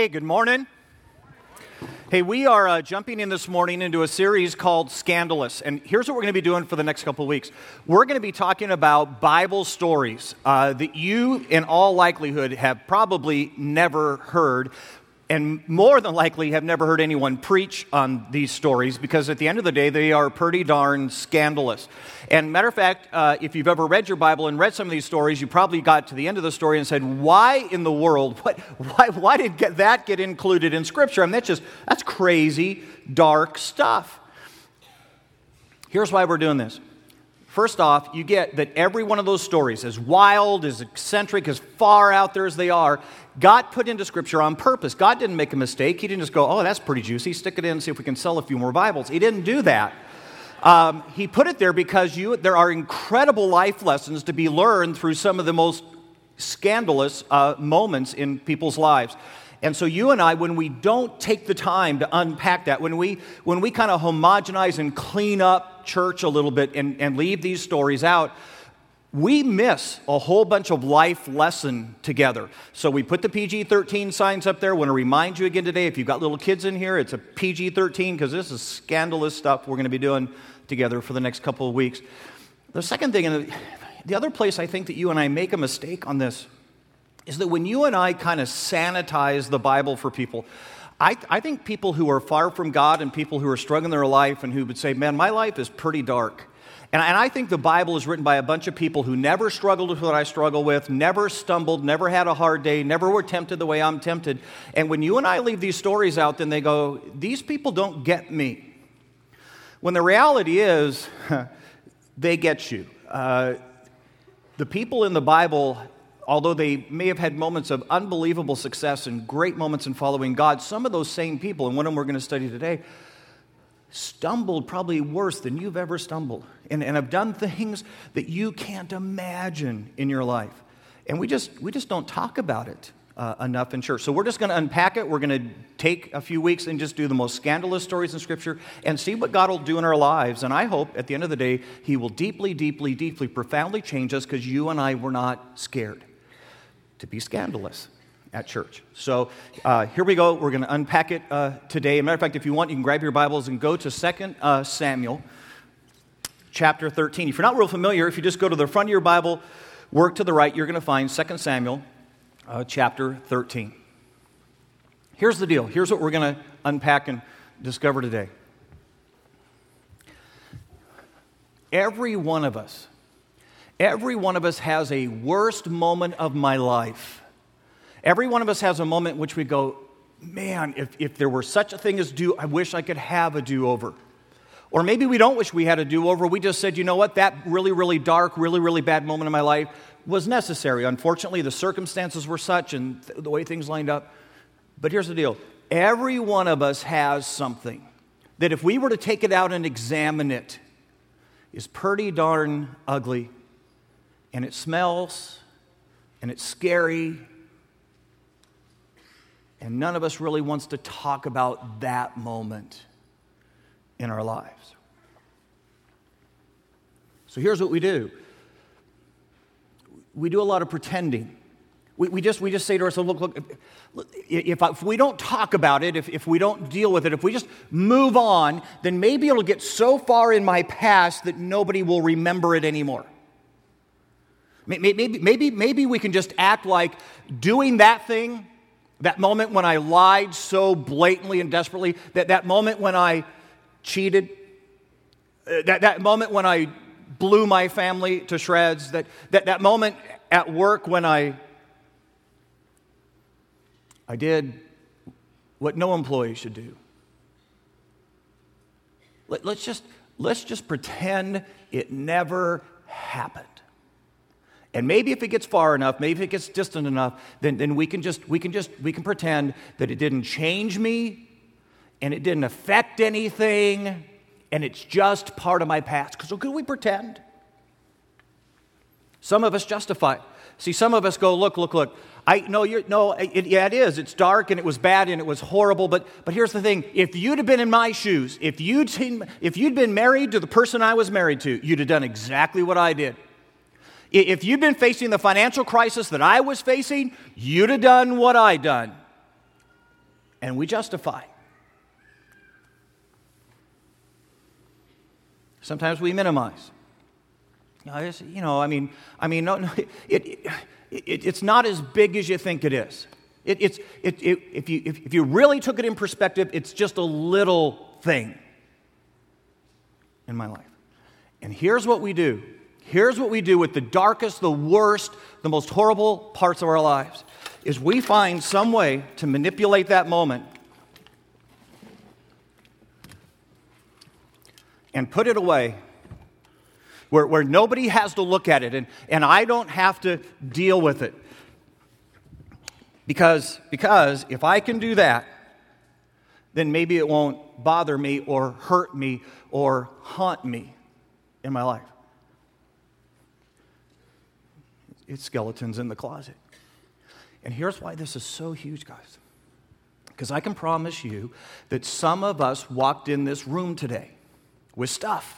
Hey, good morning. Hey, we are uh, jumping in this morning into a series called Scandalous. And here's what we're going to be doing for the next couple of weeks. We're going to be talking about Bible stories uh, that you, in all likelihood, have probably never heard and more than likely have never heard anyone preach on these stories because at the end of the day, they are pretty darn scandalous. And matter of fact, uh, if you've ever read your Bible and read some of these stories, you probably got to the end of the story and said, "Why in the world? What, why, why did get, that get included in Scripture?" I mean, that's just that's crazy, dark stuff. Here's why we're doing this. First off, you get that every one of those stories, as wild, as eccentric, as far out there as they are, got put into Scripture on purpose. God didn't make a mistake. He didn't just go, oh, that's pretty juicy, stick it in and see if we can sell a few more Bibles. He didn't do that. Um, he put it there because you, there are incredible life lessons to be learned through some of the most scandalous uh, moments in people's lives. And so you and I, when we don't take the time to unpack that, when we, when we kind of homogenize and clean up church a little bit and, and leave these stories out, we miss a whole bunch of life lesson together. So we put the PG 13 signs up there. I want to remind you again today if you've got little kids in here, it's a PG 13 because this is scandalous stuff we're going to be doing together for the next couple of weeks. The second thing, and the other place I think that you and I make a mistake on this is that when you and I kind of sanitize the Bible for people, I, I, think people who are far from God and people who are struggling their life and who would say, Man, my life is pretty dark. And, and I think the Bible is written by a bunch of people who never struggled with what I struggle with, never stumbled, never had a hard day, never were tempted the way I'm tempted. And when you and I leave these stories out, then they go, These people don't get me. When the reality is, they get you. Uh, the people in the Bible although they may have had moments of unbelievable success and great moments in following God, some of those same people, and one of them we're going to study today, stumbled probably worse than you've ever stumbled and, and have done things that you can't imagine in your life. And we just, we just don't talk about it uh, enough in church. So we're just going to unpack it. We're going to take a few weeks and just do the most scandalous stories in Scripture and see what God will do in our lives. And I hope at the end of the day, He will deeply, deeply, deeply, profoundly change us because you and I were not scared to be scandalous at church. So uh, here we go. We're going to unpack it uh, today. As a matter of fact, if you want, you can grab your Bibles and go to 2 uh, Samuel chapter 13. If you're not real familiar, if you just go to the front of your Bible, work to the right, you're going to find 2 Samuel uh, chapter 13. Here's the deal. Here's what we're going to unpack and discover today. Every one of us Every one of us has a worst moment of my life. Every one of us has a moment in which we go, man, if, if there were such a thing as do, I wish I could have a do over. Or maybe we don't wish we had a do over. We just said, you know what, that really, really dark, really, really bad moment in my life was necessary. Unfortunately, the circumstances were such and th- the way things lined up. But here's the deal every one of us has something that if we were to take it out and examine it, is pretty darn ugly and it smells and it's scary. And none of us really wants to talk about that moment in our lives. So here's what we do we do a lot of pretending. We, we, just, we just say to ourselves, look, look, if, if we don't talk about it, if, if we don't deal with it, if we just move on, then maybe it'll get so far in my past that nobody will remember it anymore. Maybe, maybe, maybe we can just act like doing that thing, that moment when I lied so blatantly and desperately, that, that moment when I cheated, uh, that, that moment when I blew my family to shreds, that, that, that moment at work when I, I did what no employee should do. Let, let's, just, let's just pretend it never happened. And maybe if it gets far enough, maybe if it gets distant enough, then, then we can just we can just we can pretend that it didn't change me and it didn't affect anything and it's just part of my past. So could we pretend? Some of us justify. See, some of us go, look, look, look. I no, you're no, it, yeah, it is. It's dark and it was bad and it was horrible. But but here's the thing: if you'd have been in my shoes, if you'd if you'd been married to the person I was married to, you'd have done exactly what I did. If you'd been facing the financial crisis that I was facing, you'd have done what I done. and we justify. Sometimes we minimize. You know, I mean, I mean, no, no it, it, it, it's not as big as you think it is. It, it's, it, it, if, you, if, if you really took it in perspective, it's just a little thing in my life. And here's what we do. Here's what we do with the darkest, the worst, the most horrible parts of our lives is we find some way to manipulate that moment and put it away where, where nobody has to look at it and, and I don't have to deal with it. Because, because if I can do that, then maybe it won't bother me or hurt me or haunt me in my life. It's skeletons in the closet. And here's why this is so huge, guys. Because I can promise you that some of us walked in this room today with stuff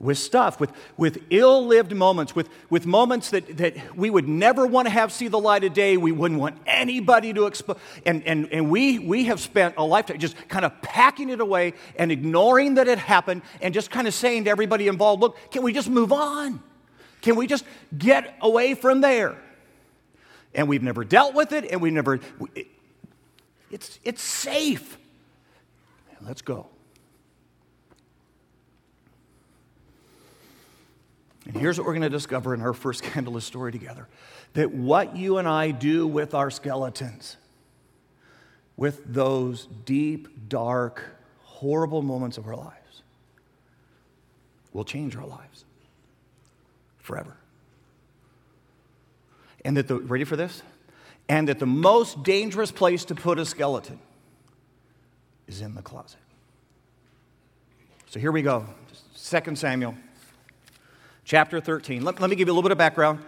with stuff, with, with ill lived moments, with, with moments that, that we would never want to have see the light of day. We wouldn't want anybody to expose. And, and, and we, we have spent a lifetime just kind of packing it away and ignoring that it happened and just kind of saying to everybody involved, look, can we just move on? Can we just get away from there? And we've never dealt with it and we never, it, it's, it's safe. Let's go. And here's what we're going to discover in our first scandalous story together that what you and I do with our skeletons, with those deep, dark, horrible moments of our lives, will change our lives forever. And that the, ready for this? And that the most dangerous place to put a skeleton is in the closet. So here we go. 2 Samuel chapter 13. Let, let me give you a little bit of background,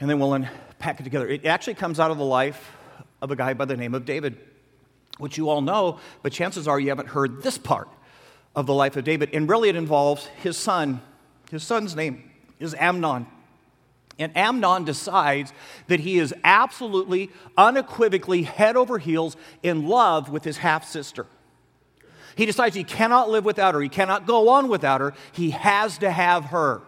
and then we'll unpack it together. It actually comes out of the life of a guy by the name of David, which you all know, but chances are you haven't heard this part of the life of David. And really, it involves his son. His son's name is Amnon. And Amnon decides that he is absolutely, unequivocally, head over heels in love with his half sister. He decides he cannot live without her. He cannot go on without her. He has to have her.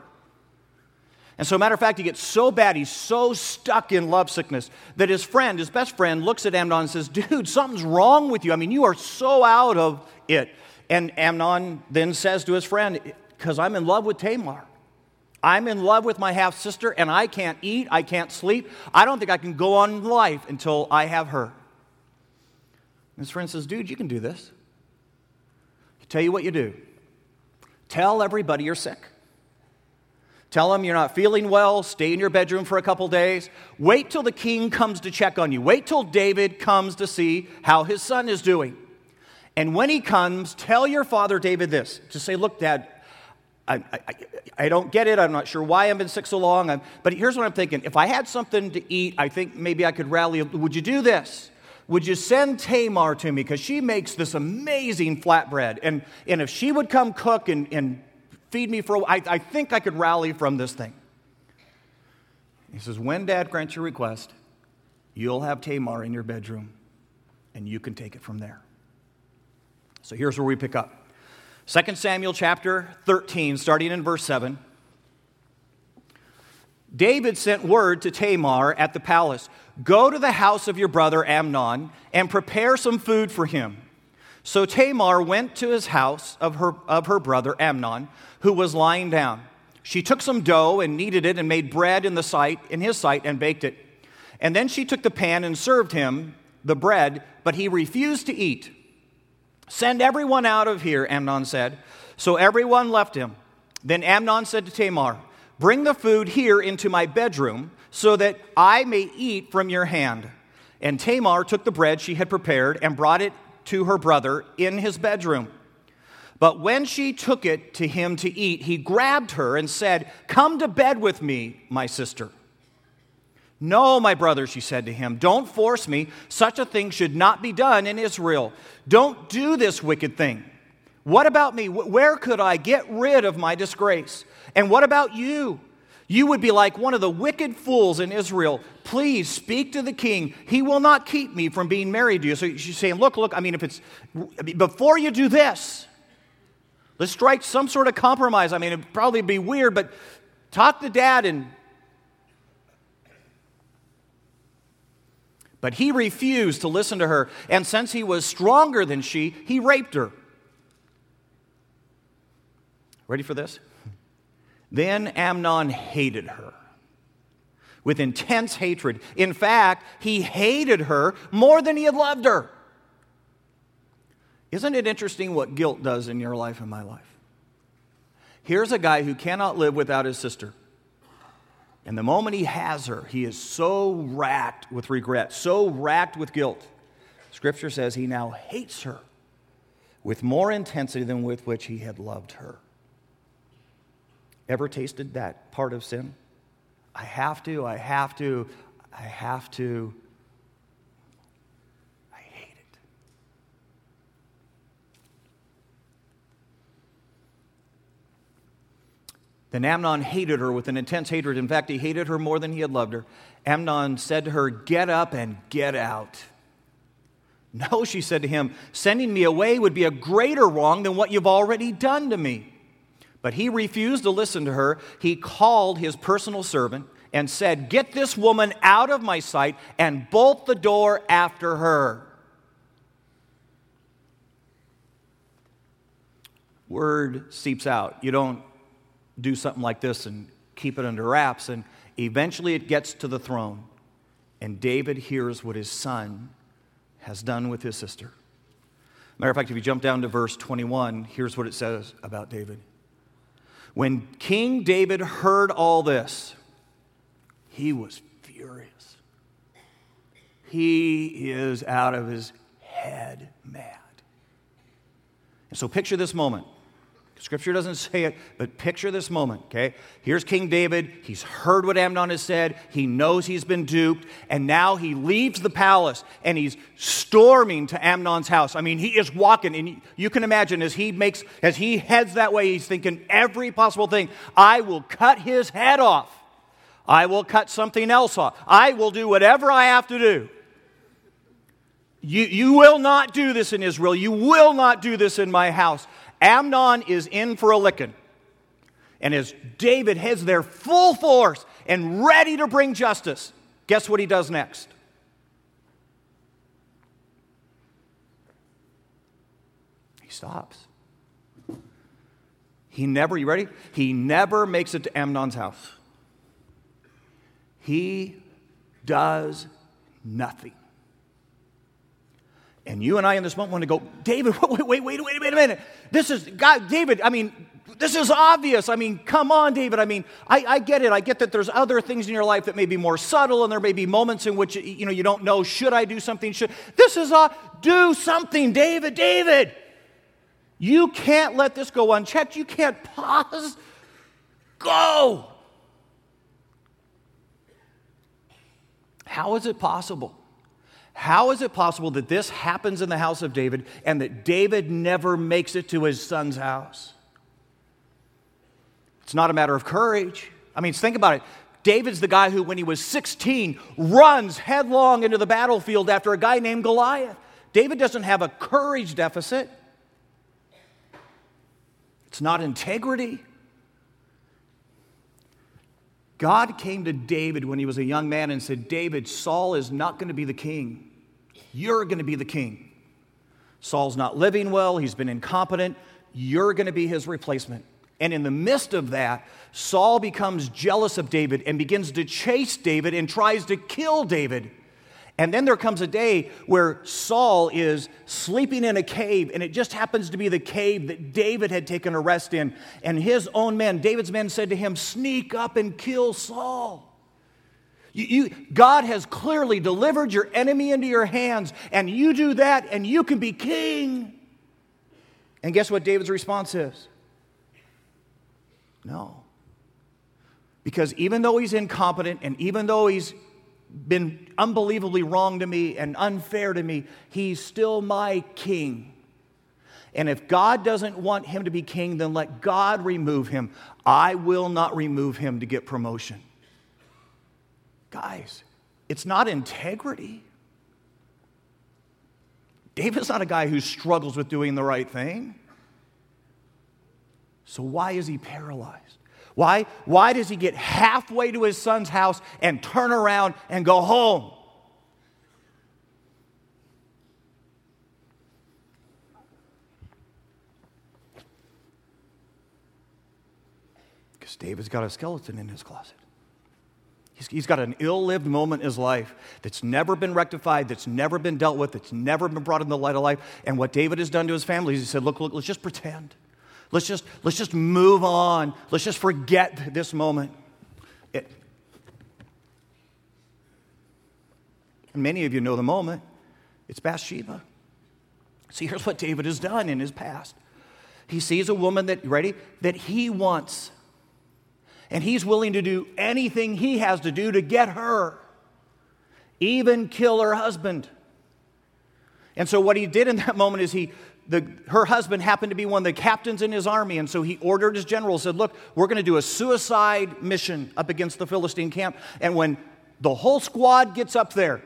And so, matter of fact, he gets so bad, he's so stuck in lovesickness that his friend, his best friend, looks at Amnon and says, Dude, something's wrong with you. I mean, you are so out of it. And Amnon then says to his friend, Because I'm in love with Tamar. I'm in love with my half sister, and I can't eat, I can't sleep. I don't think I can go on life until I have her. And his friend says, Dude, you can do this. I tell you what you do tell everybody you're sick. Tell them you're not feeling well. Stay in your bedroom for a couple days. Wait till the king comes to check on you. Wait till David comes to see how his son is doing. And when he comes, tell your father David this. Just say, Look, Dad, I, I, I don't get it. I'm not sure why I've been sick so long. I'm, but here's what I'm thinking. If I had something to eat, I think maybe I could rally. Would you do this? Would you send Tamar to me? Because she makes this amazing flatbread. And, and if she would come cook and, and feed me for a while. I, I think I could rally from this thing. He says, When dad grants your request, you'll have Tamar in your bedroom and you can take it from there. So here's where we pick up 2 Samuel chapter 13, starting in verse 7. David sent word to Tamar at the palace Go to the house of your brother Amnon and prepare some food for him. So Tamar went to his house of her, of her brother Amnon, who was lying down. She took some dough and kneaded it and made bread in the sight in his sight and baked it. And then she took the pan and served him the bread, but he refused to eat. Send everyone out of here, Amnon said. So everyone left him. Then Amnon said to Tamar, Bring the food here into my bedroom so that I may eat from your hand. And Tamar took the bread she had prepared and brought it to her brother in his bedroom. But when she took it to him to eat, he grabbed her and said, Come to bed with me, my sister. No, my brother, she said to him, don't force me. Such a thing should not be done in Israel. Don't do this wicked thing. What about me? Where could I get rid of my disgrace? And what about you? You would be like one of the wicked fools in Israel. Please speak to the king. He will not keep me from being married to you. So she's saying, Look, look, I mean, if it's before you do this, let's strike some sort of compromise. I mean, it'd probably be weird, but talk to dad and. But he refused to listen to her, and since he was stronger than she, he raped her. Ready for this? Then Amnon hated her with intense hatred. In fact, he hated her more than he had loved her. Isn't it interesting what guilt does in your life and my life? Here's a guy who cannot live without his sister. And the moment he has her, he is so racked with regret, so racked with guilt. Scripture says he now hates her with more intensity than with which he had loved her. Ever tasted that part of sin? I have to, I have to, I have to. I hate it. Then Amnon hated her with an intense hatred. In fact, he hated her more than he had loved her. Amnon said to her, Get up and get out. No, she said to him, sending me away would be a greater wrong than what you've already done to me. But he refused to listen to her. He called his personal servant and said, Get this woman out of my sight and bolt the door after her. Word seeps out. You don't do something like this and keep it under wraps. And eventually it gets to the throne. And David hears what his son has done with his sister. Matter of fact, if you jump down to verse 21, here's what it says about David. When King David heard all this, he was furious. He is out of his head mad. And so picture this moment. Scripture doesn't say it, but picture this moment, okay? Here's King David. He's heard what Amnon has said. He knows he's been duped. And now he leaves the palace and he's storming to Amnon's house. I mean, he is walking. And you can imagine as he makes, as he heads that way, he's thinking every possible thing. I will cut his head off. I will cut something else off. I will do whatever I have to do. You, you will not do this in Israel. You will not do this in my house. Amnon is in for a licking. And as David heads there full force and ready to bring justice, guess what he does next? He stops. He never, you ready? He never makes it to Amnon's house. He does nothing. And you and I in this moment want to go, David, wait, wait, wait, wait, wait a minute. This is, God, David, I mean, this is obvious. I mean, come on, David. I mean, I, I get it. I get that there's other things in your life that may be more subtle, and there may be moments in which, you know, you don't know, should I do something? Should, this is a, do something, David, David. You can't let this go unchecked. You can't pause. Go. How is it possible? How is it possible that this happens in the house of David and that David never makes it to his son's house? It's not a matter of courage. I mean, think about it. David's the guy who, when he was 16, runs headlong into the battlefield after a guy named Goliath. David doesn't have a courage deficit, it's not integrity. God came to David when he was a young man and said, David, Saul is not going to be the king. You're going to be the king. Saul's not living well, he's been incompetent. You're going to be his replacement. And in the midst of that, Saul becomes jealous of David and begins to chase David and tries to kill David. And then there comes a day where Saul is sleeping in a cave, and it just happens to be the cave that David had taken a rest in. And his own men, David's men, said to him, Sneak up and kill Saul. You, you, God has clearly delivered your enemy into your hands, and you do that, and you can be king. And guess what David's response is? No. Because even though he's incompetent, and even though he's been unbelievably wrong to me and unfair to me, he's still my king. And if God doesn't want him to be king, then let God remove him. I will not remove him to get promotion. Guys, it's not integrity. David's not a guy who struggles with doing the right thing. So, why is he paralyzed? Why, why does he get halfway to his son's house and turn around and go home? Because David's got a skeleton in his closet. He's, got an ill lived moment in his life that's never been rectified, that's never been dealt with, that's never been brought in the light of life. And what David has done to his family is he said, Look, look, let's just pretend. Let's just, let's just move on. Let's just forget this moment. It, many of you know the moment. It's Bathsheba. See, here's what David has done in his past. He sees a woman that, ready, that he wants. And he's willing to do anything he has to do to get her, even kill her husband. And so, what he did in that moment is he the, her husband happened to be one of the captains in his army, and so he ordered his general, said, Look, we're going to do a suicide mission up against the Philistine camp. And when the whole squad gets up there,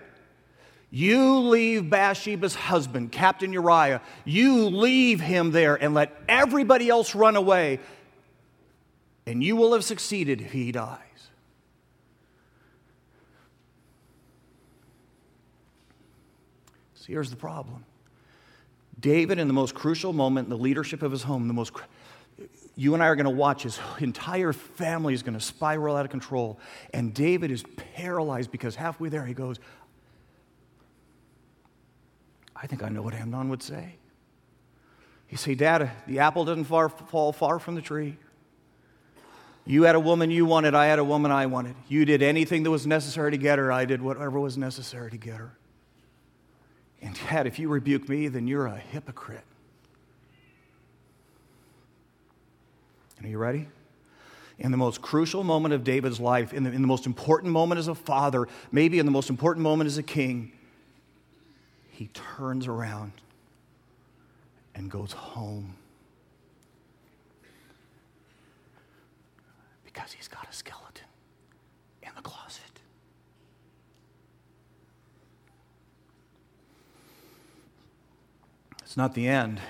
you leave Bathsheba's husband, Captain Uriah, you leave him there and let everybody else run away, and you will have succeeded if he dies. See, here's the problem David, in the most crucial moment the leadership of his home, the most you and I are going to watch his entire family is going to spiral out of control. And David is paralyzed because halfway there he goes, I think I know what Amnon would say. He'd say, Dad, the apple doesn't far, fall far from the tree. You had a woman you wanted, I had a woman I wanted. You did anything that was necessary to get her, I did whatever was necessary to get her. And Dad, if you rebuke me, then you're a hypocrite. Are you ready? In the most crucial moment of David's life, in the, in the most important moment as a father, maybe in the most important moment as a king, he turns around and goes home. Because he's got a skeleton in the closet. It's not the end.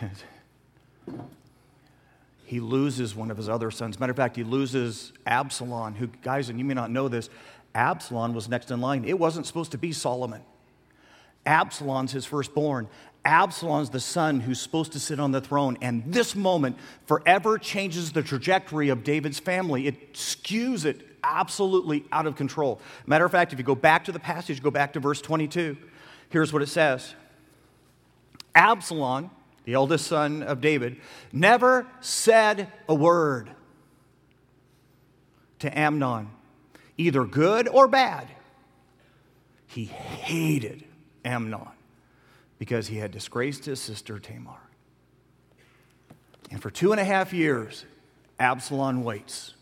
he loses one of his other sons. Matter of fact, he loses Absalom, who, guys, and you may not know this, Absalom was next in line. It wasn't supposed to be Solomon. Absalom's his firstborn. Absalom's the son who's supposed to sit on the throne. And this moment forever changes the trajectory of David's family. It skews it absolutely out of control. Matter of fact, if you go back to the passage, go back to verse 22, here's what it says Absalom, the eldest son of David, never said a word to Amnon, either good or bad. He hated Amnon because he had disgraced his sister Tamar. And for two and a half years, Absalom waits.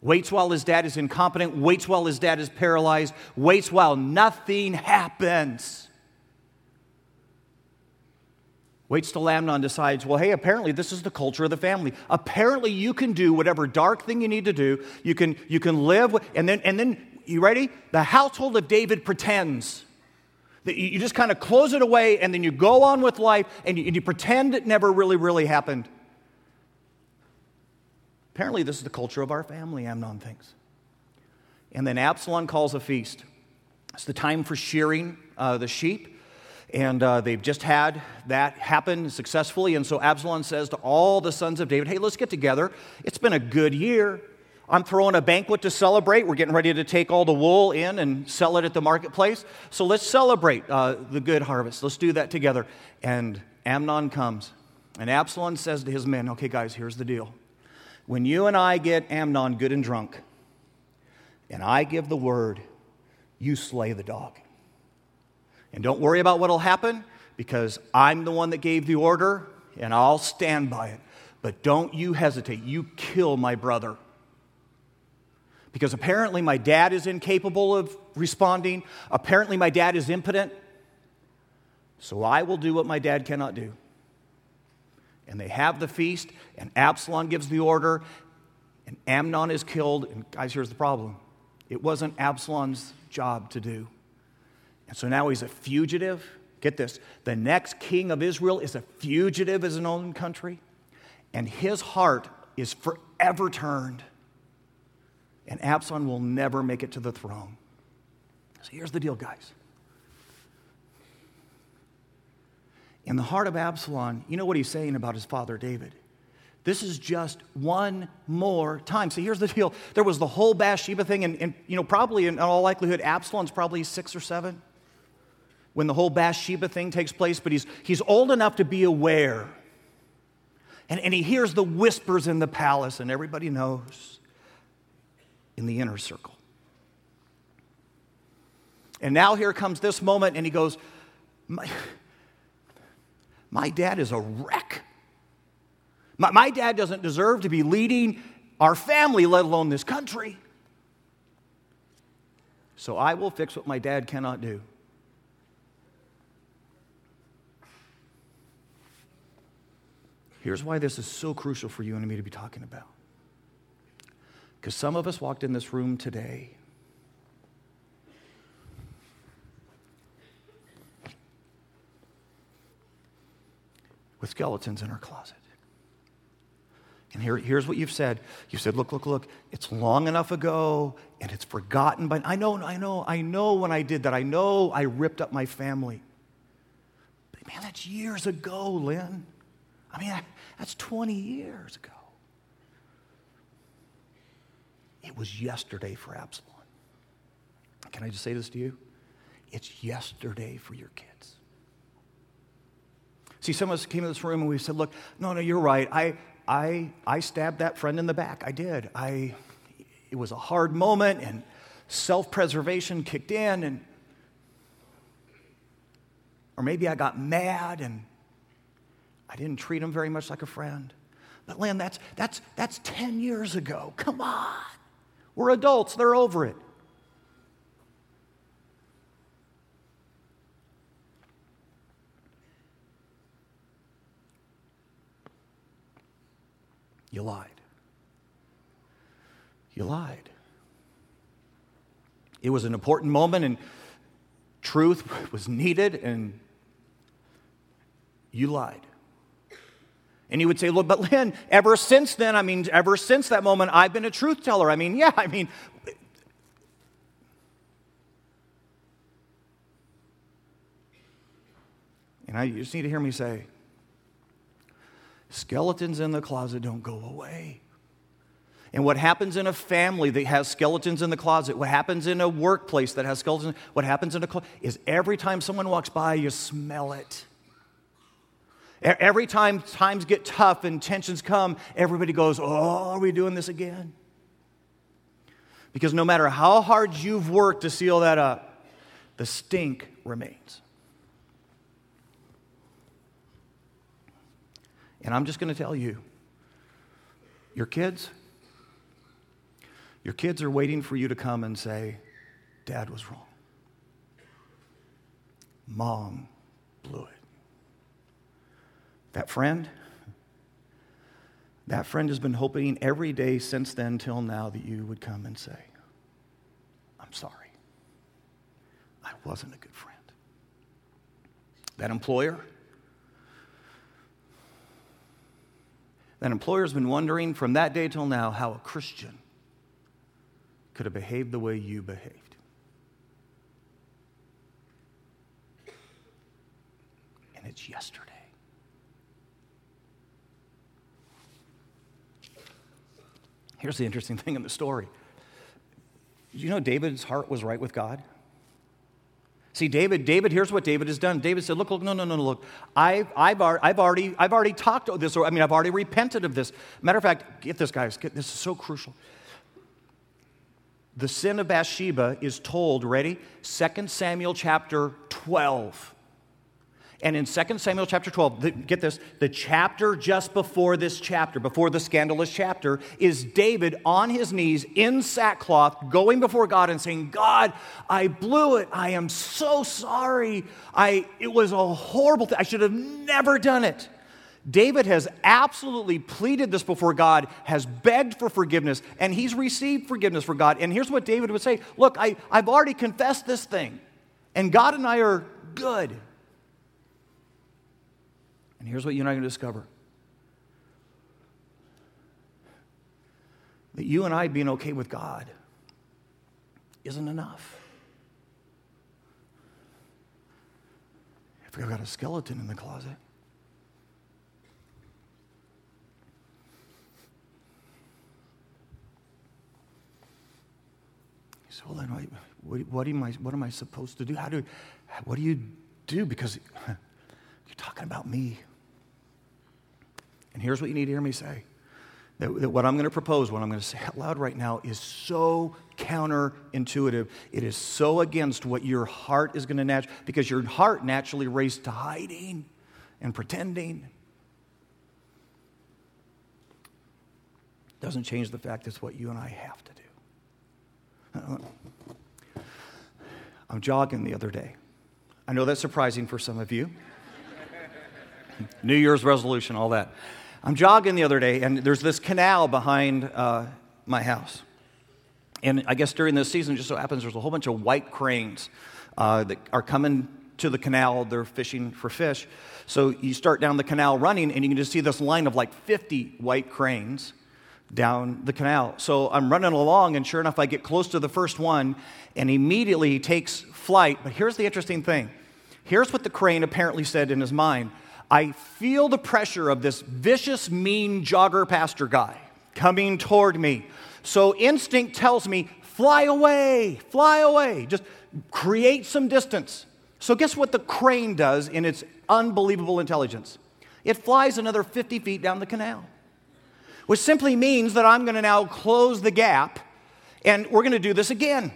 Waits while his dad is incompetent, waits while his dad is paralyzed, waits while nothing happens. Waits till Amnon decides, well, hey, apparently this is the culture of the family. Apparently you can do whatever dark thing you need to do. You can, you can live, and then, and then, you ready? The household of David pretends. That you just kind of close it away and then you go on with life and you, and you pretend it never really, really happened. Apparently, this is the culture of our family, Amnon thinks. And then Absalom calls a feast. It's the time for shearing uh, the sheep. And uh, they've just had that happen successfully. And so Absalom says to all the sons of David, Hey, let's get together. It's been a good year. I'm throwing a banquet to celebrate. We're getting ready to take all the wool in and sell it at the marketplace. So let's celebrate uh, the good harvest. Let's do that together. And Amnon comes. And Absalom says to his men, Okay, guys, here's the deal. When you and I get Amnon good and drunk, and I give the word, you slay the dog. And don't worry about what will happen because I'm the one that gave the order and I'll stand by it. But don't you hesitate. You kill my brother. Because apparently my dad is incapable of responding. Apparently my dad is impotent. So I will do what my dad cannot do. And they have the feast, and Absalom gives the order, and Amnon is killed. And guys, here's the problem it wasn't Absalom's job to do. And so now he's a fugitive. Get this the next king of Israel is a fugitive in his own country, and his heart is forever turned. And Absalom will never make it to the throne. So here's the deal, guys. In the heart of Absalom, you know what he's saying about his father David? This is just one more time. So here's the deal. There was the whole Bathsheba thing, and, and you know, probably in all likelihood, Absalom's probably six or seven when the whole Bathsheba thing takes place, but he's, he's old enough to be aware. And, and he hears the whispers in the palace, and everybody knows in the inner circle. And now here comes this moment, and he goes, My, my dad is a wreck. My, my dad doesn't deserve to be leading our family, let alone this country. So I will fix what my dad cannot do. Here's why this is so crucial for you and me to be talking about. Because some of us walked in this room today with skeletons in our closet. And here, here's what you've said. You said, look, look, look, it's long enough ago and it's forgotten. But I know, I know, I know when I did that. I know I ripped up my family. But man, that's years ago, Lynn. I mean, that's 20 years ago. It was yesterday for Absalom. Can I just say this to you? It's yesterday for your kids. See, some of us came to this room and we said, Look, no, no, you're right. I, I, I stabbed that friend in the back. I did. I, it was a hard moment, and self preservation kicked in, and or maybe I got mad and I didn't treat him very much like a friend. But Lynn, that's that's that's 10 years ago. Come on. We're adults, they're over it. You lied. You lied. It was an important moment and truth was needed, and you lied. And you would say, Look, but Lynn, ever since then, I mean, ever since that moment, I've been a truth teller. I mean, yeah, I mean, and I, you just need to hear me say, Skeletons in the closet don't go away. And what happens in a family that has skeletons in the closet, what happens in a workplace that has skeletons, what happens in a closet is every time someone walks by, you smell it. Every time times get tough and tensions come, everybody goes, Oh, are we doing this again? Because no matter how hard you've worked to seal that up, the stink remains. And I'm just going to tell you your kids, your kids are waiting for you to come and say, Dad was wrong. Mom blew it. That friend, that friend has been hoping every day since then till now that you would come and say, I'm sorry. I wasn't a good friend. That employer, That employer's been wondering from that day till now how a Christian could have behaved the way you behaved. And it's yesterday. Here's the interesting thing in the story. Did you know David's heart was right with God? See, David, David, here's what David has done. David said, Look, look, no, no, no, look. I've, I've, I've, already, I've already talked to this, or I mean, I've already repented of this. Matter of fact, get this, guys, get, this is so crucial. The sin of Bathsheba is told, ready? 2 Samuel chapter 12. And in 2 Samuel chapter 12, the, get this, the chapter just before this chapter, before the scandalous chapter, is David on his knees in sackcloth, going before God and saying, God, I blew it. I am so sorry. I, it was a horrible thing. I should have never done it. David has absolutely pleaded this before God, has begged for forgiveness, and he's received forgiveness for God. And here's what David would say Look, I, I've already confessed this thing, and God and I are good. And here's what you and I are going to discover that you and I being okay with God isn't enough. If we've got a skeleton in the closet, So well, then, what, what, am I, what am I supposed to do? How do, what do you do? Because you're talking about me. And here's what you need to hear me say that, that what I'm going to propose, what I'm going to say out loud right now, is so counterintuitive. It is so against what your heart is going to naturally, because your heart naturally races to hiding and pretending. Doesn't change the fact it's what you and I have to do. Uh-uh. I'm jogging the other day. I know that's surprising for some of you. New Year's resolution, all that. I'm jogging the other day, and there's this canal behind uh, my house. And I guess during this season, just so happens there's a whole bunch of white cranes uh, that are coming to the canal. They're fishing for fish. So you start down the canal running, and you can just see this line of like 50 white cranes down the canal. So I'm running along, and sure enough, I get close to the first one, and immediately he takes flight. But here's the interesting thing here's what the crane apparently said in his mind I feel the pressure of this vicious, mean jogger pastor guy coming toward me. So instinct tells me, fly away, fly away, just create some distance. So, guess what the crane does in its unbelievable intelligence? It flies another 50 feet down the canal which simply means that I'm going to now close the gap and we're going to do this again.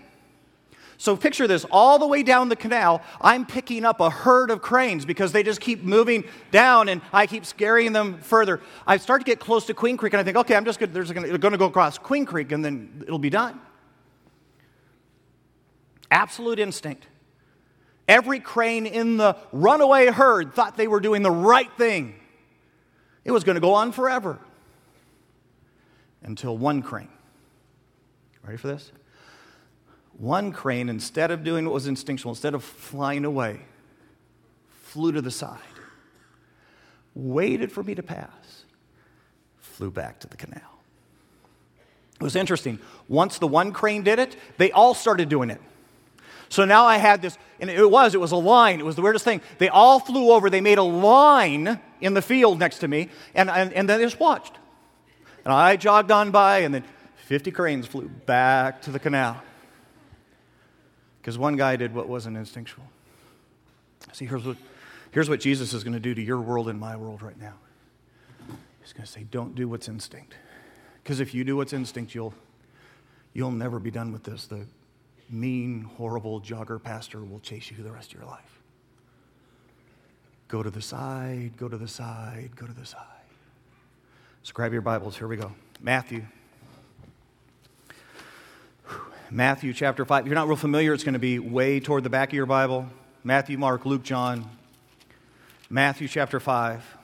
So picture this all the way down the canal, I'm picking up a herd of cranes because they just keep moving down and I keep scaring them further. I start to get close to Queen Creek and I think, okay, I'm just going to, go across Queen Creek and then it'll be done. Absolute instinct. Every crane in the runaway herd thought they were doing the right thing. It was going to go on forever until one crane, ready for this? One crane, instead of doing what was instinctual, instead of flying away, flew to the side, waited for me to pass, flew back to the canal. It was interesting. Once the one crane did it, they all started doing it. So now I had this, and it was, it was a line. It was the weirdest thing. They all flew over, they made a line in the field next to me, and, and, and then they just watched. And I jogged on by, and then 50 cranes flew back to the canal. Because one guy did what wasn't instinctual. See, here's what, here's what Jesus is going to do to your world and my world right now. He's going to say, Don't do what's instinct. Because if you do what's instinct, you'll, you'll never be done with this. The mean, horrible jogger pastor will chase you the rest of your life. Go to the side, go to the side, go to the side. So grab your Bibles. Here we go. Matthew. Matthew chapter 5. If you're not real familiar, it's going to be way toward the back of your Bible. Matthew, Mark, Luke, John. Matthew chapter 5.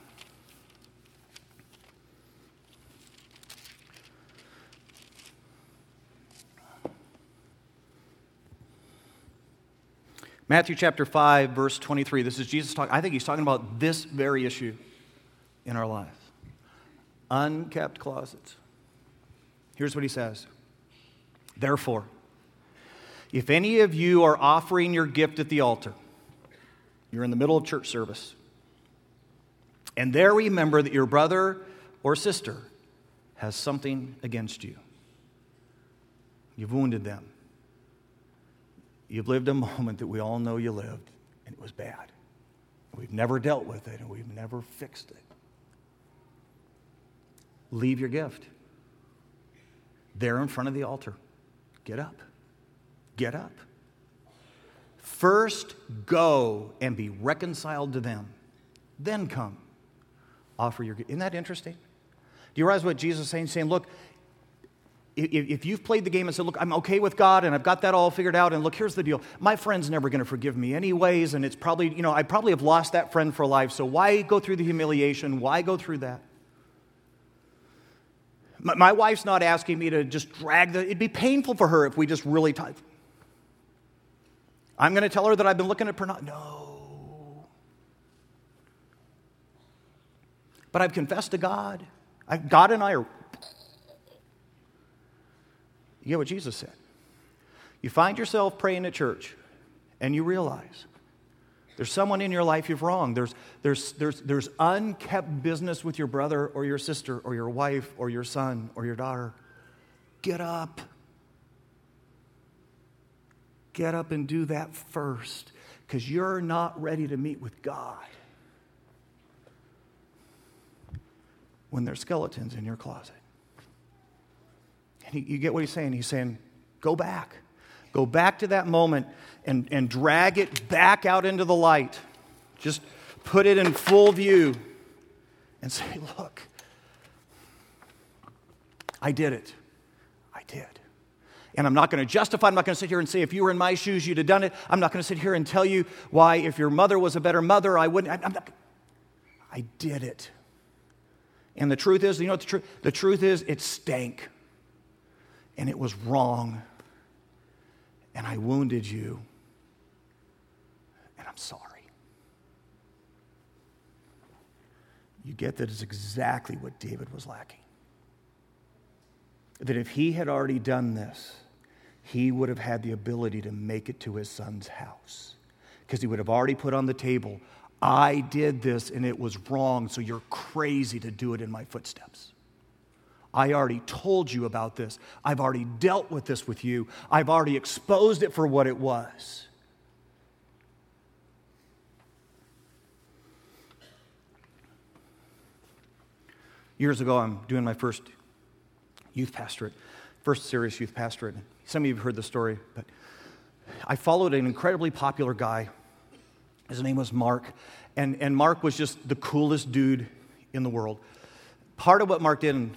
Matthew chapter 5, verse 23. This is Jesus talking. I think he's talking about this very issue in our lives unkept closets. Here's what he says Therefore, if any of you are offering your gift at the altar, you're in the middle of church service, and there remember that your brother or sister has something against you. You've wounded them. You've lived a moment that we all know you lived, and it was bad. We've never dealt with it, and we've never fixed it leave your gift there in front of the altar. Get up. Get up. First, go and be reconciled to them. Then come. Offer your. Isn't that interesting? Do you realize what Jesus is saying? He's saying, look, if you've played the game and said, Look, I'm okay with God and I've got that all figured out, and look, here's the deal. My friend's never going to forgive me, anyways, and it's probably, you know, I probably have lost that friend for life, so why go through the humiliation? Why go through that? My, wife's not asking me to just drag the, it'd be painful for her if we just really type. I'm going to tell her that I've been looking at pornography. No. But I've confessed to God. I, God and I are you get what Jesus said. You find yourself praying at church and you realize there's someone in your life you've wronged. There's, there's, there's, there's unkept business with your brother or your sister or your wife or your son or your daughter. Get up. Get up and do that first because you're not ready to meet with God when there's skeletons in your closet And you get what he's saying? He's saying, go back. Go back to that moment and, and drag it back out into the light. Just put it in full view and say, look, I did it. I did. And I'm not going to justify, I'm not going to sit here and say, if you were in my shoes, you'd have done it. I'm not going to sit here and tell you why, if your mother was a better mother, I wouldn't. I'm not, I did it. And the truth is, you know what the truth? The truth is, it stank and it was wrong, and I wounded you, and I'm sorry. You get that is exactly what David was lacking. That if he had already done this, he would have had the ability to make it to his son's house. Because he would have already put on the table, I did this and it was wrong, so you're crazy to do it in my footsteps. I already told you about this. I've already dealt with this with you. I've already exposed it for what it was. Years ago, I'm doing my first youth pastorate, first serious youth pastorate. Some of you have heard the story, but I followed an incredibly popular guy. His name was Mark, and, and Mark was just the coolest dude in the world. Part of what Mark did,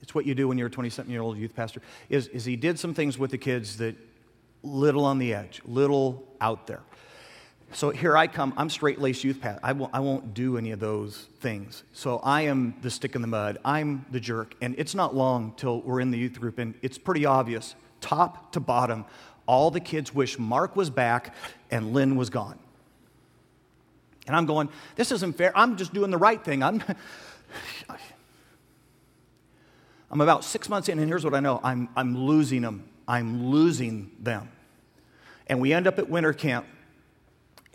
it's what you do when you're a 20 something year old youth pastor, is, is he did some things with the kids that little on the edge, little out there. So here I come. I'm straight laced youth pastor. I won't, I won't do any of those things. So I am the stick in the mud. I'm the jerk. And it's not long till we're in the youth group, and it's pretty obvious, top to bottom, all the kids wish Mark was back and Lynn was gone. And I'm going, this isn't fair. I'm just doing the right thing. I'm, I'm about six months in, and here's what I know I'm, I'm losing them. I'm losing them. And we end up at winter camp,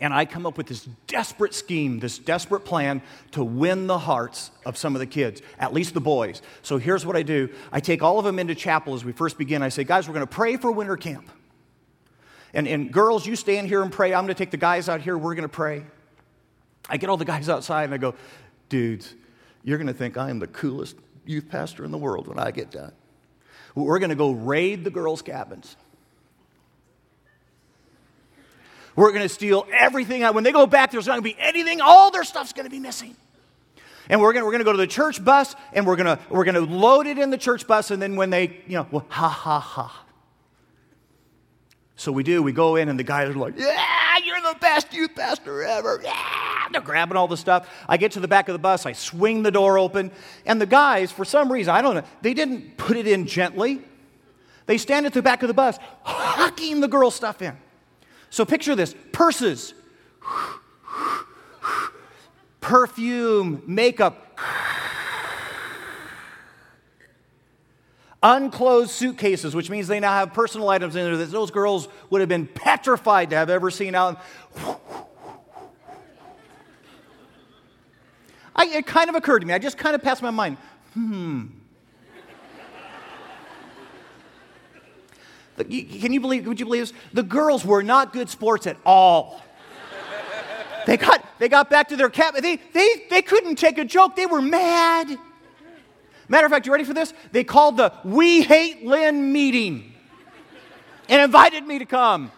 and I come up with this desperate scheme, this desperate plan to win the hearts of some of the kids, at least the boys. So here's what I do I take all of them into chapel as we first begin. I say, guys, we're going to pray for winter camp. And, and girls, you stand here and pray. I'm going to take the guys out here. We're going to pray. I get all the guys outside and I go, dudes, you're going to think I am the coolest youth pastor in the world when I get done. We're going to go raid the girls' cabins. We're going to steal everything. When they go back, there's not going to be anything. All their stuff's going to be missing. And we're going, we're to go to the church bus and we're going, to, we're to load it in the church bus. And then when they, you know, well, ha, ha, ha. So we do. We go in and the guys are like, yeah, you're the best youth pastor ever. Yeah they're grabbing all the stuff. I get to the back of the bus, I swing the door open, and the guys, for some reason, I don't know, they didn't put it in gently. They stand at the back of the bus, hucking the girl stuff in. So picture this purses, perfume, makeup, unclosed suitcases, which means they now have personal items in there that those girls would have been petrified to have ever seen out. I, it kind of occurred to me. I just kind of passed my mind. Hmm. Can you believe, would you believe this? The girls were not good sports at all. they, got, they got back to their cabin. They, they, they couldn't take a joke. They were mad. Matter of fact, you ready for this? They called the We Hate Lynn meeting and invited me to come.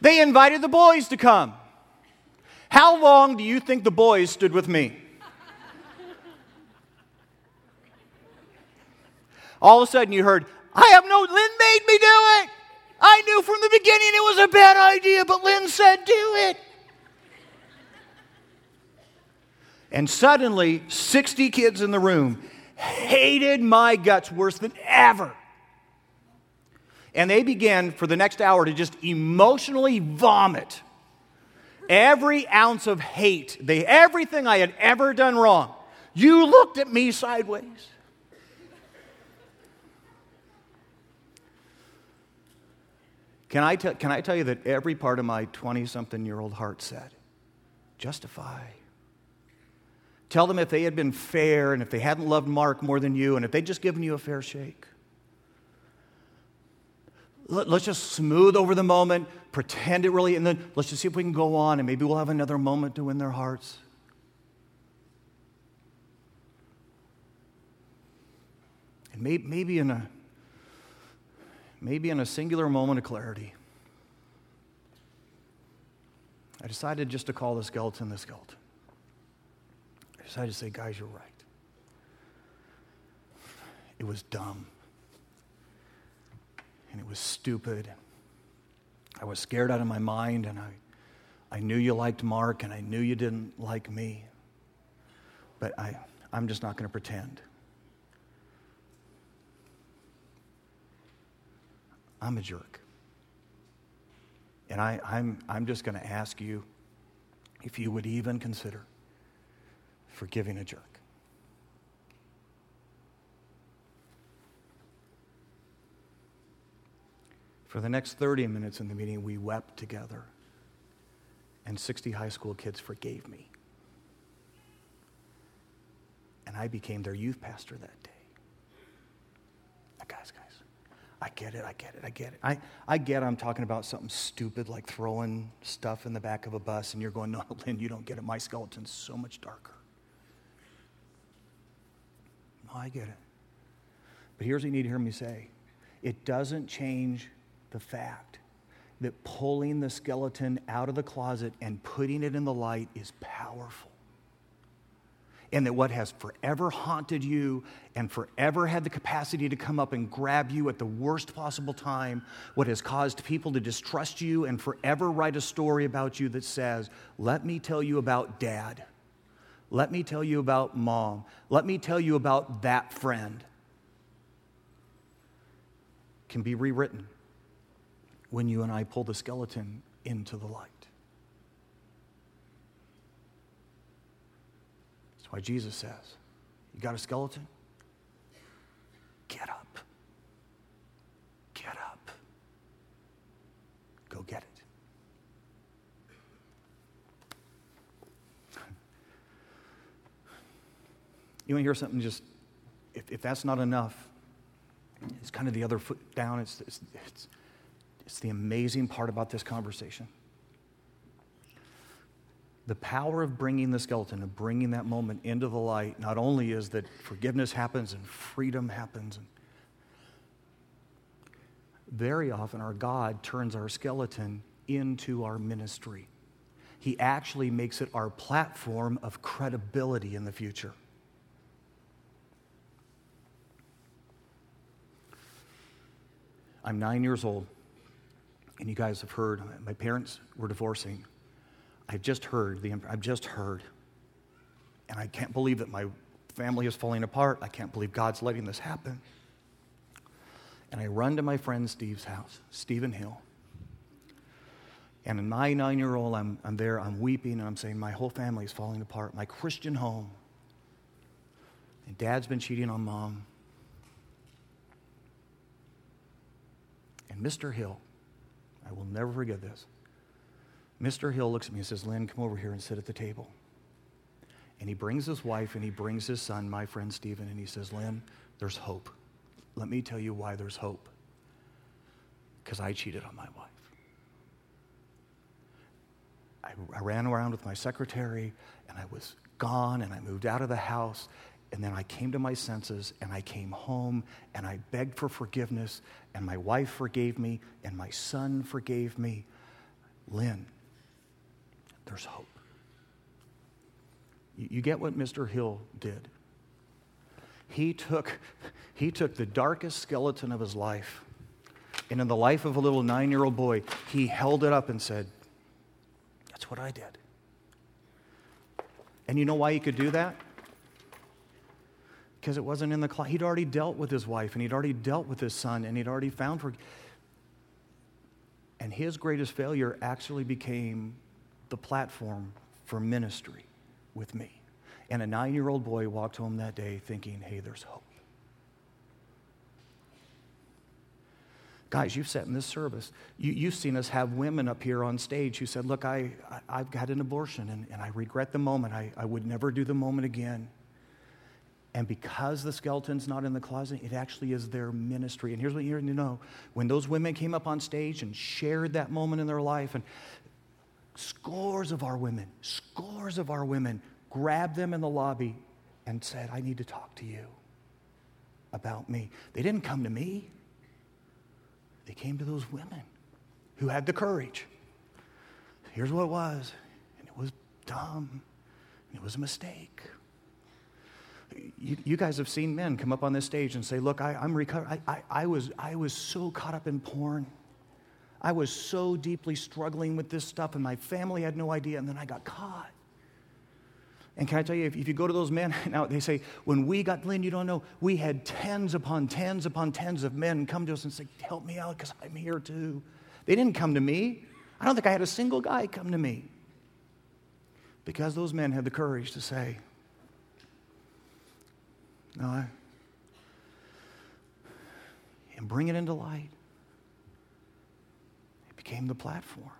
They invited the boys to come. How long do you think the boys stood with me? All of a sudden you heard, I have no, Lynn made me do it. I knew from the beginning it was a bad idea, but Lynn said, do it. And suddenly, 60 kids in the room hated my guts worse than ever. And they began for the next hour to just emotionally vomit every ounce of hate, they, everything I had ever done wrong. You looked at me sideways. Can I, t- can I tell you that every part of my 20 something year old heart said, justify. Tell them if they had been fair and if they hadn't loved Mark more than you and if they'd just given you a fair shake. Let's just smooth over the moment, pretend it really, and then let's just see if we can go on and maybe we'll have another moment to win their hearts. And maybe in a maybe in a singular moment of clarity, I decided just to call the skeleton the skeleton. I decided to say, guys, you're right. It was dumb. And it was stupid. I was scared out of my mind, and I, I knew you liked Mark, and I knew you didn't like me. But I, I'm just not going to pretend. I'm a jerk. And I, I'm, I'm just going to ask you if you would even consider forgiving a jerk. For the next 30 minutes in the meeting, we wept together. And 60 high school kids forgave me. And I became their youth pastor that day. Guys, guys, I get it, I get it, I get it. I, I get I'm talking about something stupid like throwing stuff in the back of a bus, and you're going, no, Lynn, you don't get it. My skeleton's so much darker. No, I get it. But here's what you need to hear me say it doesn't change the fact that pulling the skeleton out of the closet and putting it in the light is powerful. And that what has forever haunted you and forever had the capacity to come up and grab you at the worst possible time, what has caused people to distrust you and forever write a story about you that says, Let me tell you about dad. Let me tell you about mom. Let me tell you about that friend, can be rewritten when you and I pull the skeleton into the light. Why Jesus says, You got a skeleton? Get up. Get up. Go get it. You want to hear something just, if, if that's not enough, it's kind of the other foot down. It's, it's, it's it's the amazing part about this conversation. The power of bringing the skeleton, of bringing that moment into the light, not only is that forgiveness happens and freedom happens, very often our God turns our skeleton into our ministry. He actually makes it our platform of credibility in the future. I'm nine years old and you guys have heard, my parents were divorcing. I've just heard, the, I've just heard, and I can't believe that my family is falling apart. I can't believe God's letting this happen. And I run to my friend Steve's house, Stephen Hill. And in my nine year old, I'm, I'm there, I'm weeping, and I'm saying, My whole family is falling apart. My Christian home. And dad's been cheating on mom. And Mr. Hill I will never forget this. Mr. Hill looks at me and says, Lynn, come over here and sit at the table. And he brings his wife and he brings his son, my friend Stephen, and he says, Lynn, there's hope. Let me tell you why there's hope. Because I cheated on my wife. I, I ran around with my secretary and I was gone and I moved out of the house and then I came to my senses and I came home and I begged for forgiveness, and my wife forgave me, and my son forgave me. Lynn, there's hope. You, you get what Mr. Hill did. he took, he took the darkest skeleton of his life, and in the life of a little nine year old boy, he held it up and said, That's what I did. And you know why he could do that? Because it wasn't in the closet. He'd already dealt with his wife, and he'd already dealt with his son, and he'd already found for. And his greatest failure actually became the platform for ministry with me. And a nine year old boy walked home that day thinking, hey, there's hope. Guys, you've sat in this service. You, have seen us have women up here on stage who said, Look, I, I, have got an abortion and, and I regret the moment. I, I would never do the moment again. And because the skeleton's not in the closet, it actually is their ministry. And here's what you need to know when those women came up on stage and shared that moment in their life, and scores of our women, scores of our women grabbed them in the lobby and said, I need to talk to you about me. They didn't come to me, they came to those women who had the courage. Here's what it was, and it was dumb, and it was a mistake. You, you, guys have seen men come up on this stage and say, Look, I, am recovering. I, I, I, was, I was so caught up in porn. I was so deeply struggling with this stuff, and my family had no idea, and then I got caught. And can I tell you, if, if you go to those men, now they say, when we got Lynn, you don't know, we had tens upon tens upon tens of men come to us and say, Help me out because I'm here too. They didn't come to me. I don't think I had a single guy come to me. Because those men had the courage to say, No, I, and bring it into light. Became the platform.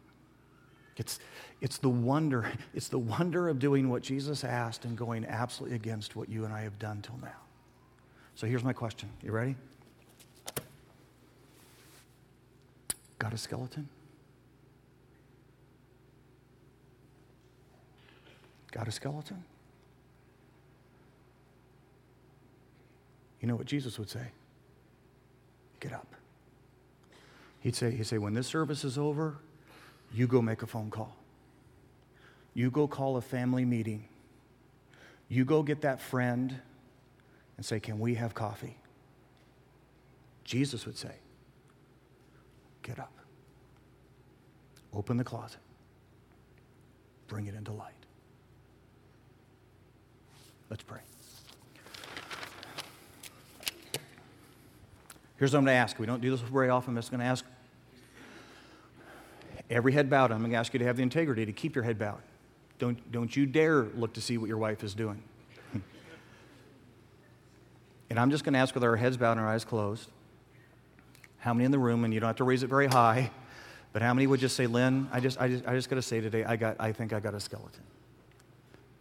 It's, it's the wonder. It's the wonder of doing what Jesus asked and going absolutely against what you and I have done till now. So here's my question. You ready? Got a skeleton? Got a skeleton? You know what Jesus would say? Get up. He'd say, he'd say, when this service is over, you go make a phone call. You go call a family meeting. You go get that friend and say, Can we have coffee? Jesus would say, Get up, open the closet, bring it into light. Let's pray. Here's what I'm going to ask. We don't do this very often. I'm just going to ask every head bowed. I'm going to ask you to have the integrity to keep your head bowed. Don't, don't you dare look to see what your wife is doing. and I'm just going to ask with our heads bowed and our eyes closed how many in the room, and you don't have to raise it very high, but how many would just say, Lynn, I just, I just, I just got to say today, I, got, I think I got a skeleton.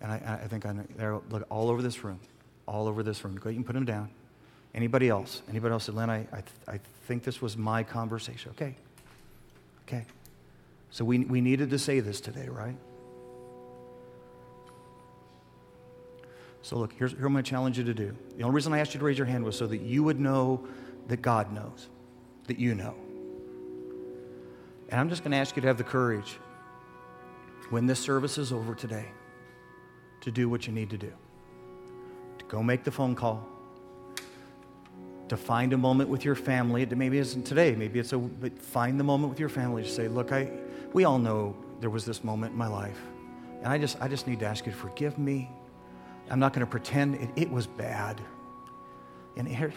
And I, I think I know, they're look, all over this room, all over this room. Go, you can put them down. Anybody else? Anybody else said, Lynn, I, I, I think this was my conversation. Okay. Okay. So we, we needed to say this today, right? So, look, here's, what I'm going to challenge you to do. The only reason I asked you to raise your hand was so that you would know that God knows, that you know. And I'm just going to ask you to have the courage when this service is over today to do what you need to do to go make the phone call, to find a moment with your family. Maybe it isn't today, maybe it's a, but find the moment with your family to say, look, I, we all know there was this moment in my life. And I just, I just need to ask you to forgive me I'm not going to pretend it, it was bad. And here,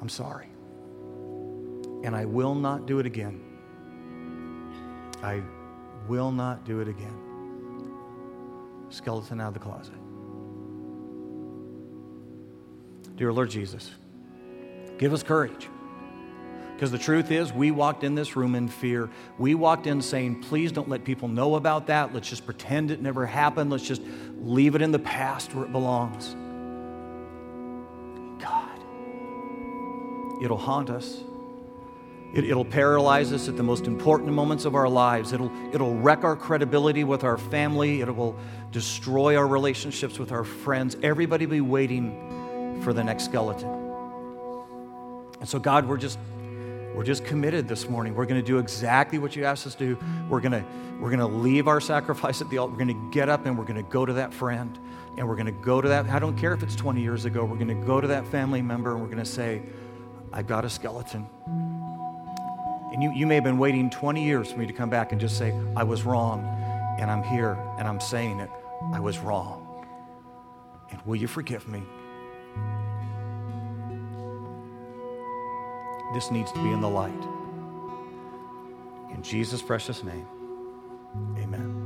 I'm sorry. And I will not do it again. I will not do it again. Skeleton out of the closet. Dear Lord Jesus, give us courage. Because the truth is, we walked in this room in fear. We walked in saying, please don't let people know about that. Let's just pretend it never happened. Let's just leave it in the past where it belongs. God, it'll haunt us. It, will paralyze us at the most important moments of our lives. It'll, it'll wreck our credibility with our family. It will destroy our relationships with our friends. Everybody be waiting for the next skeleton. And so, God, we're just we're just committed this morning. We're going to do exactly what you asked us to do. We're going to, we're going to leave our sacrifice at the altar. We're going to get up and we're going to go to that friend. And we're going to go to that. I don't care if it's 20 years ago. We're going to go to that family member and we're going to say, I've got a skeleton. And you, you may have been waiting 20 years for me to come back and just say, I was wrong. And I'm here and I'm saying it. I was wrong. And will you forgive me? This needs to be in the light. In Jesus' precious name, amen.